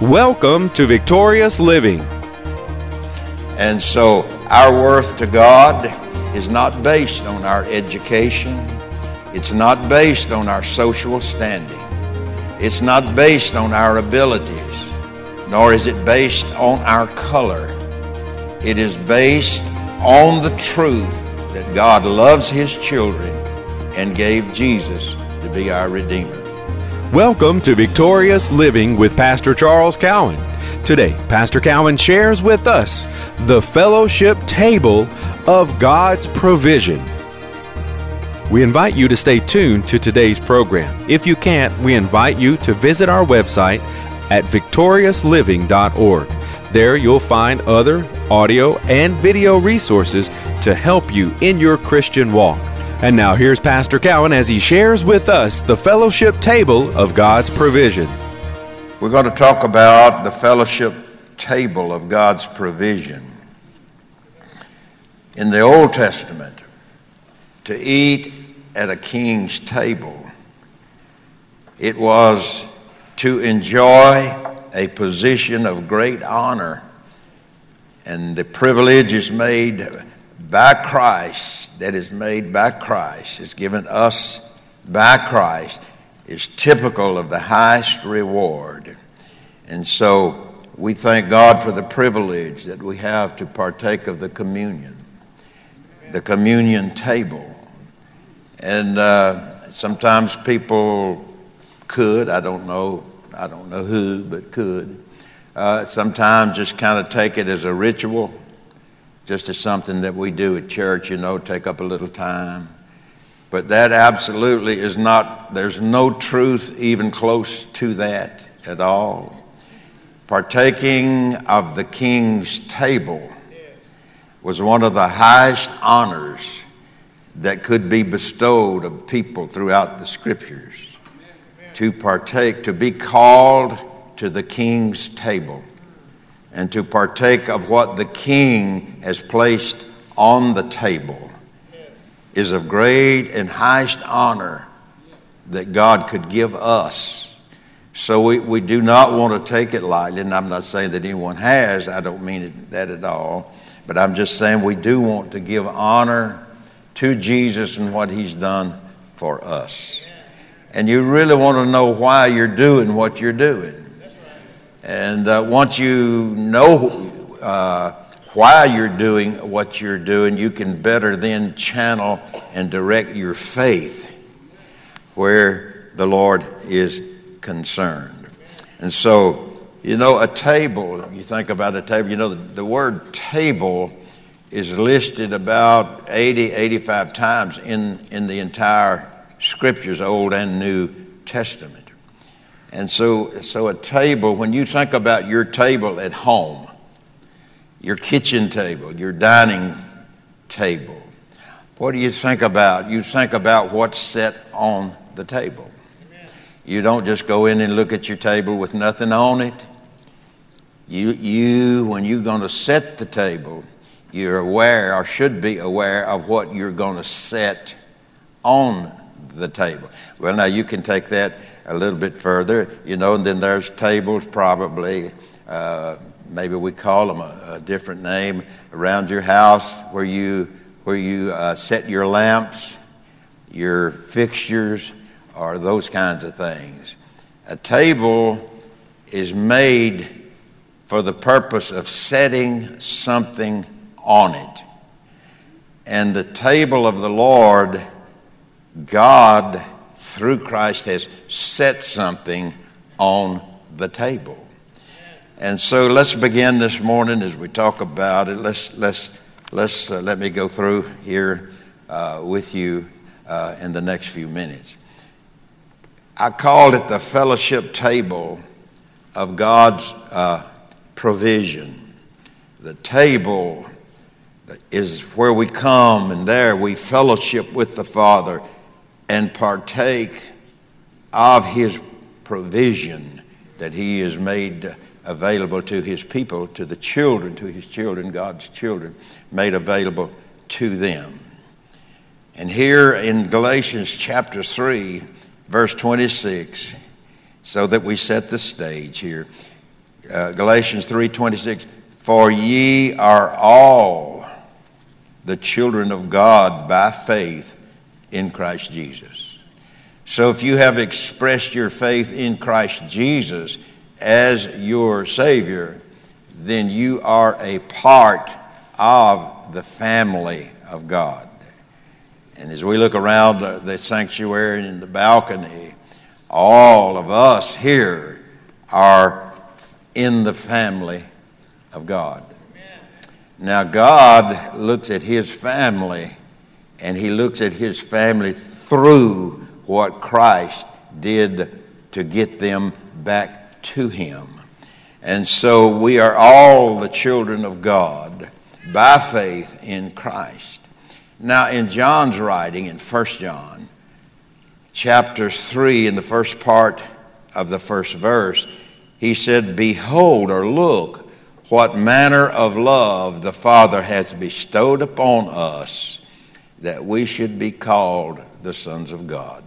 Welcome to Victorious Living. And so our worth to God is not based on our education. It's not based on our social standing. It's not based on our abilities, nor is it based on our color. It is based on the truth that God loves His children and gave Jesus to be our Redeemer. Welcome to Victorious Living with Pastor Charles Cowan. Today, Pastor Cowan shares with us the fellowship table of God's provision. We invite you to stay tuned to today's program. If you can't, we invite you to visit our website at victoriousliving.org. There you'll find other audio and video resources to help you in your Christian walk. And now here's Pastor Cowan as he shares with us the fellowship table of God's provision. We're going to talk about the fellowship table of God's provision. In the Old Testament, to eat at a king's table, it was to enjoy a position of great honor, and the privilege is made by Christ, that is made by Christ, is given us by Christ, is typical of the highest reward. And so we thank God for the privilege that we have to partake of the communion, the communion table. And uh, sometimes people could, I don't know, I don't know who, but could, uh, sometimes just kind of take it as a ritual just as something that we do at church, you know, take up a little time. But that absolutely is not, there's no truth even close to that at all. Partaking of the king's table was one of the highest honors that could be bestowed of people throughout the scriptures. To partake, to be called to the king's table and to partake of what the king has placed on the table is of great and highest honor that God could give us. So we, we do not want to take it lightly, and I'm not saying that anyone has, I don't mean that at all, but I'm just saying we do want to give honor to Jesus and what he's done for us. And you really want to know why you're doing what you're doing. And uh, once you know uh, why you're doing what you're doing, you can better then channel and direct your faith where the Lord is concerned. And so, you know, a table, you think about a table, you know, the, the word table is listed about 80, 85 times in, in the entire scriptures, Old and New Testament. And so, so a table, when you think about your table at home, your kitchen table, your dining table, what do you think about? You think about what's set on the table. You don't just go in and look at your table with nothing on it. You, you when you're going to set the table, you're aware or should be aware of what you're going to set on the table. Well, now you can take that a little bit further, you know, and then there's tables probably, uh, maybe we call them a, a, different name, around your house where you, where you uh, set your lamps, your fixtures, or those kinds of things. A table is made for the purpose of setting something on it. And the table of the Lord, God through Christ has set something on the table. And so let's begin this morning as we talk about it. Let's, let's, let's uh, let me go through here uh, with you uh, in the next few minutes. I called it the fellowship table of God's uh, provision. The table is where we come, and there we fellowship with the Father and partake of his provision that he has made available to his people, to the children, to his children, God's children, made available to them. And here in Galatians chapter 3, verse 26, so that we set the stage here, uh, Galatians 3:26, "For ye are all the children of God by faith in Christ Jesus." So if you have expressed your faith in Christ Jesus as your Savior, then you are a part of the family of God. And as we look around the sanctuary and the balcony, all of us here are in the family of God. Now, God looks at His family, and He looks at His family through what Christ did to get them back to Him. And so we are all the children of God by faith in Christ. Now, in John's writing in 1 John, chapter 3, in the first part of the first verse, he said, Behold or look what manner of love the Father has bestowed upon us that we should be called the sons of God.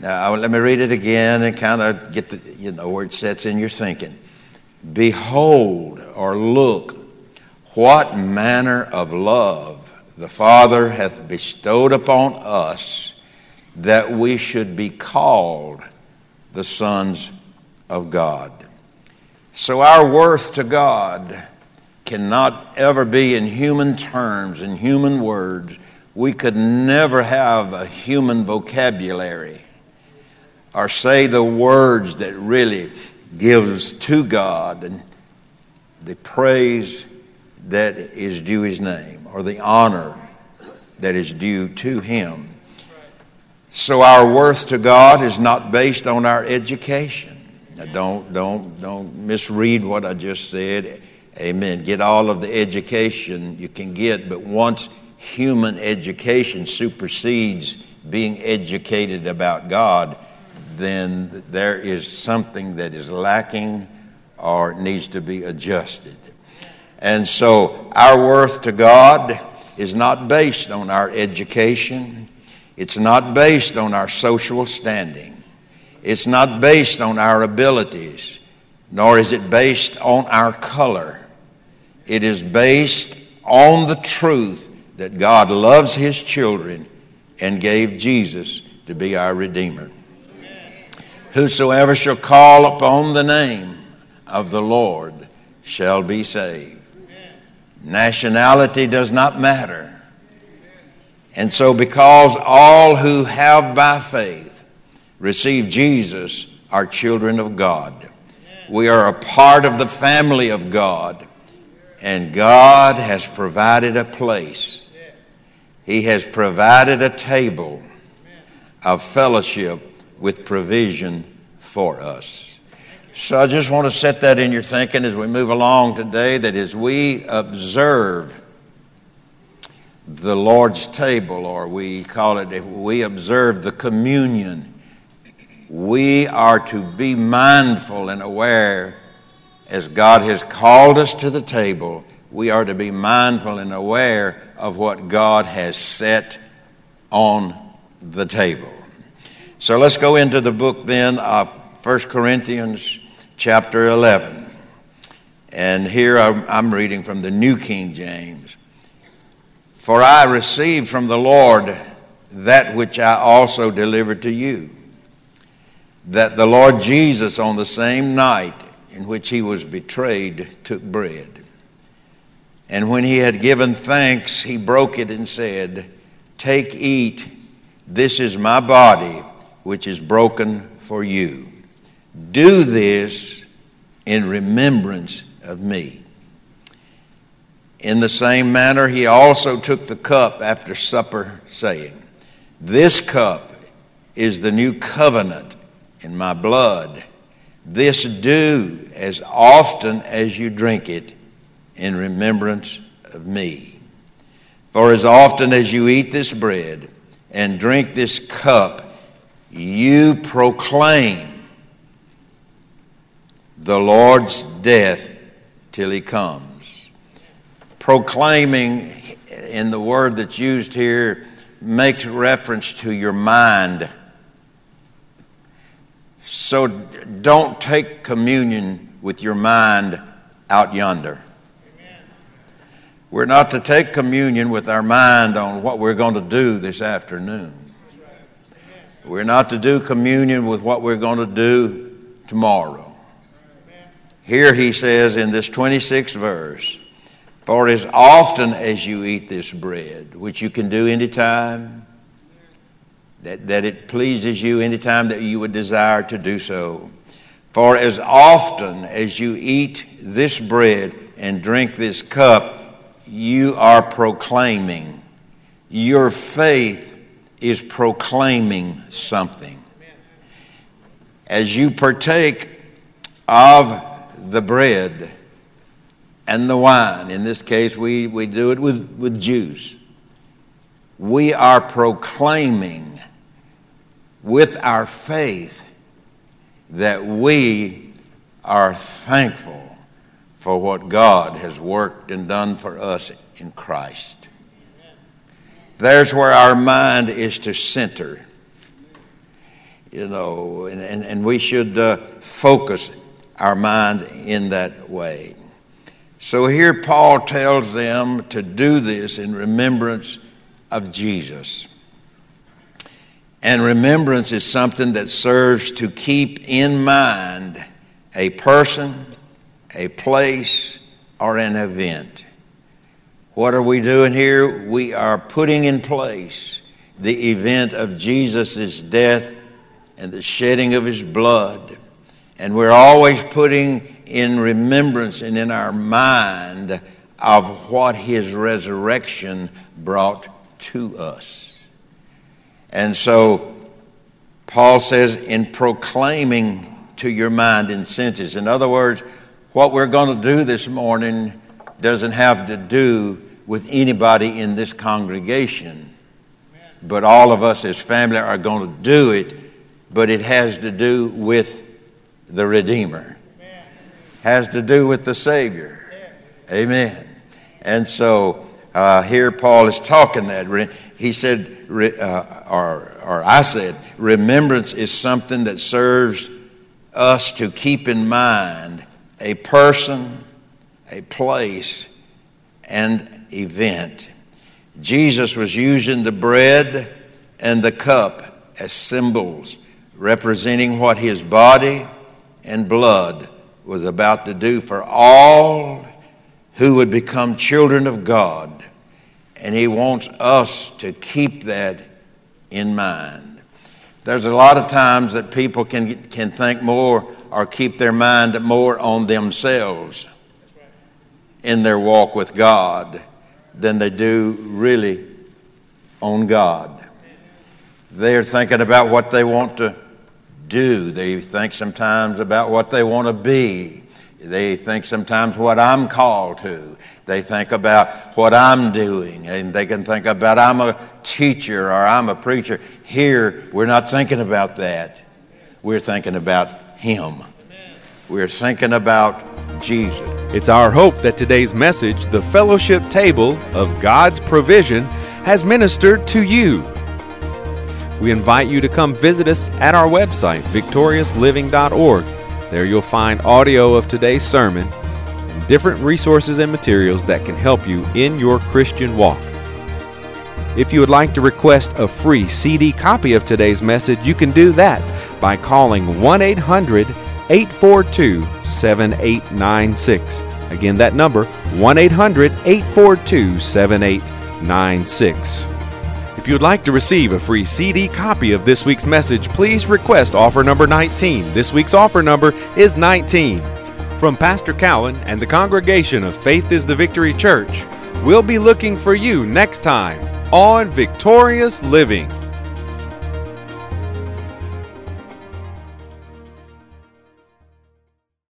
Now, let me read it again and kind of get the, you know, where it sets in your thinking. Behold or look what manner of love the Father hath bestowed upon us that we should be called the sons of God. So our worth to God cannot ever be in human terms, in human words. We could never have a human vocabulary or say the words that really gives to God and the praise that is due his name or the honor that is due to him. So our worth to God is not based on our education. Now don't don't don't misread what I just said. Amen. Get all of the education you can get, but once human education supersedes being educated about God, then there is something that is lacking or needs to be adjusted. And so our worth to God is not based on our education. It's not based on our social standing. It's not based on our abilities, nor is it based on our color. It is based on the truth that God loves His children and gave Jesus to be our Redeemer. Whosoever shall call upon the name of the Lord shall be saved. Nationality does not matter. And so, because all who have by faith received Jesus are children of God, we are a part of the family of God, and God has provided a place. He has provided a table of fellowship with provision for us. So I just want to set that in your thinking as we move along today that as we observe the Lord's table, or we call it, we observe the communion, we are to be mindful and aware as God has called us to the table. We are to be mindful and aware of what God has set on the table. So let's go into the book then of 1 Corinthians chapter 11. And here I'm reading from the New King James. For I received from the Lord that which I also delivered to you that the Lord Jesus, on the same night in which he was betrayed, took bread. And when he had given thanks, he broke it and said, Take, eat, this is my body which is broken for you. Do this in remembrance of me. In the same manner, he also took the cup after supper, saying, This cup is the new covenant in my blood. This do as often as you drink it in remembrance of me. For as often as you eat this bread and drink this cup, you proclaim the Lord's death till he comes. Proclaiming, in the word that's used here, makes reference to your mind. So don't take communion with your mind out yonder. We're not to take communion with our mind on what we're going to do this afternoon. We're not to do communion with what we're going to do tomorrow. Here he says in this 26th verse, For as often as you eat this bread, which you can do anytime, that, that it pleases you anytime that you would desire to do so. For as often as you eat this bread and drink this cup, you are proclaiming. Your faith is proclaiming something. As you partake of the bread and the wine, in this case, we, we do it with, with juice, we are proclaiming with our faith that we are thankful for what God has worked and done for us in Christ. There's where our mind is to center. You know, and, and, and we should uh, focus our mind in that way. So here Paul tells them to do this in remembrance of Jesus. And remembrance is something that serves to keep in mind a person, a place, or an event. What are we doing here? We are putting in place the event of Jesus' death and the shedding of his blood. And we're always putting in remembrance and in our mind of what his resurrection brought to us. And so Paul says, in proclaiming to your mind and senses. In other words, what we're going to do this morning doesn't have to do with anybody in this congregation, but all of us as family are going to do it, but it has to do with the Redeemer, has to do with the Savior. Amen. And so uh, here Paul is talking that. He said, uh, or, or I said, remembrance is something that serves us to keep in mind a person, a place, and event. Jesus was using the bread and the cup as symbols representing what his body and blood was about to do for all who would become children of God and He wants us to keep that in mind. There's a lot of times that people can, can think more or keep their mind more on themselves in their walk with God than they do really on God. They're thinking about what they want to do. They think sometimes about what they want to be. They think sometimes what I'm called to. They think about what I'm doing, and they can think about I'm a teacher or I'm a preacher. Here, we're not thinking about that. We're thinking about Him. We're thinking about Jesus. It's our hope that today's message, the fellowship table of God's provision, has ministered to you. We invite you to come visit us at our website, victoriousliving.org. There you'll find audio of today's sermon different resources and materials that can help you in your Christian walk. If you would like to request a free CD copy of today's message, you can do that by calling 1 800 842 7896. Again, that number 1 800 842 7896. If you would like to receive a free CD copy of this week's message, please request offer number 19. This week's offer number is 19. From Pastor Cowan and the congregation of Faith is the Victory Church, we'll be looking for you next time on Victorious Living.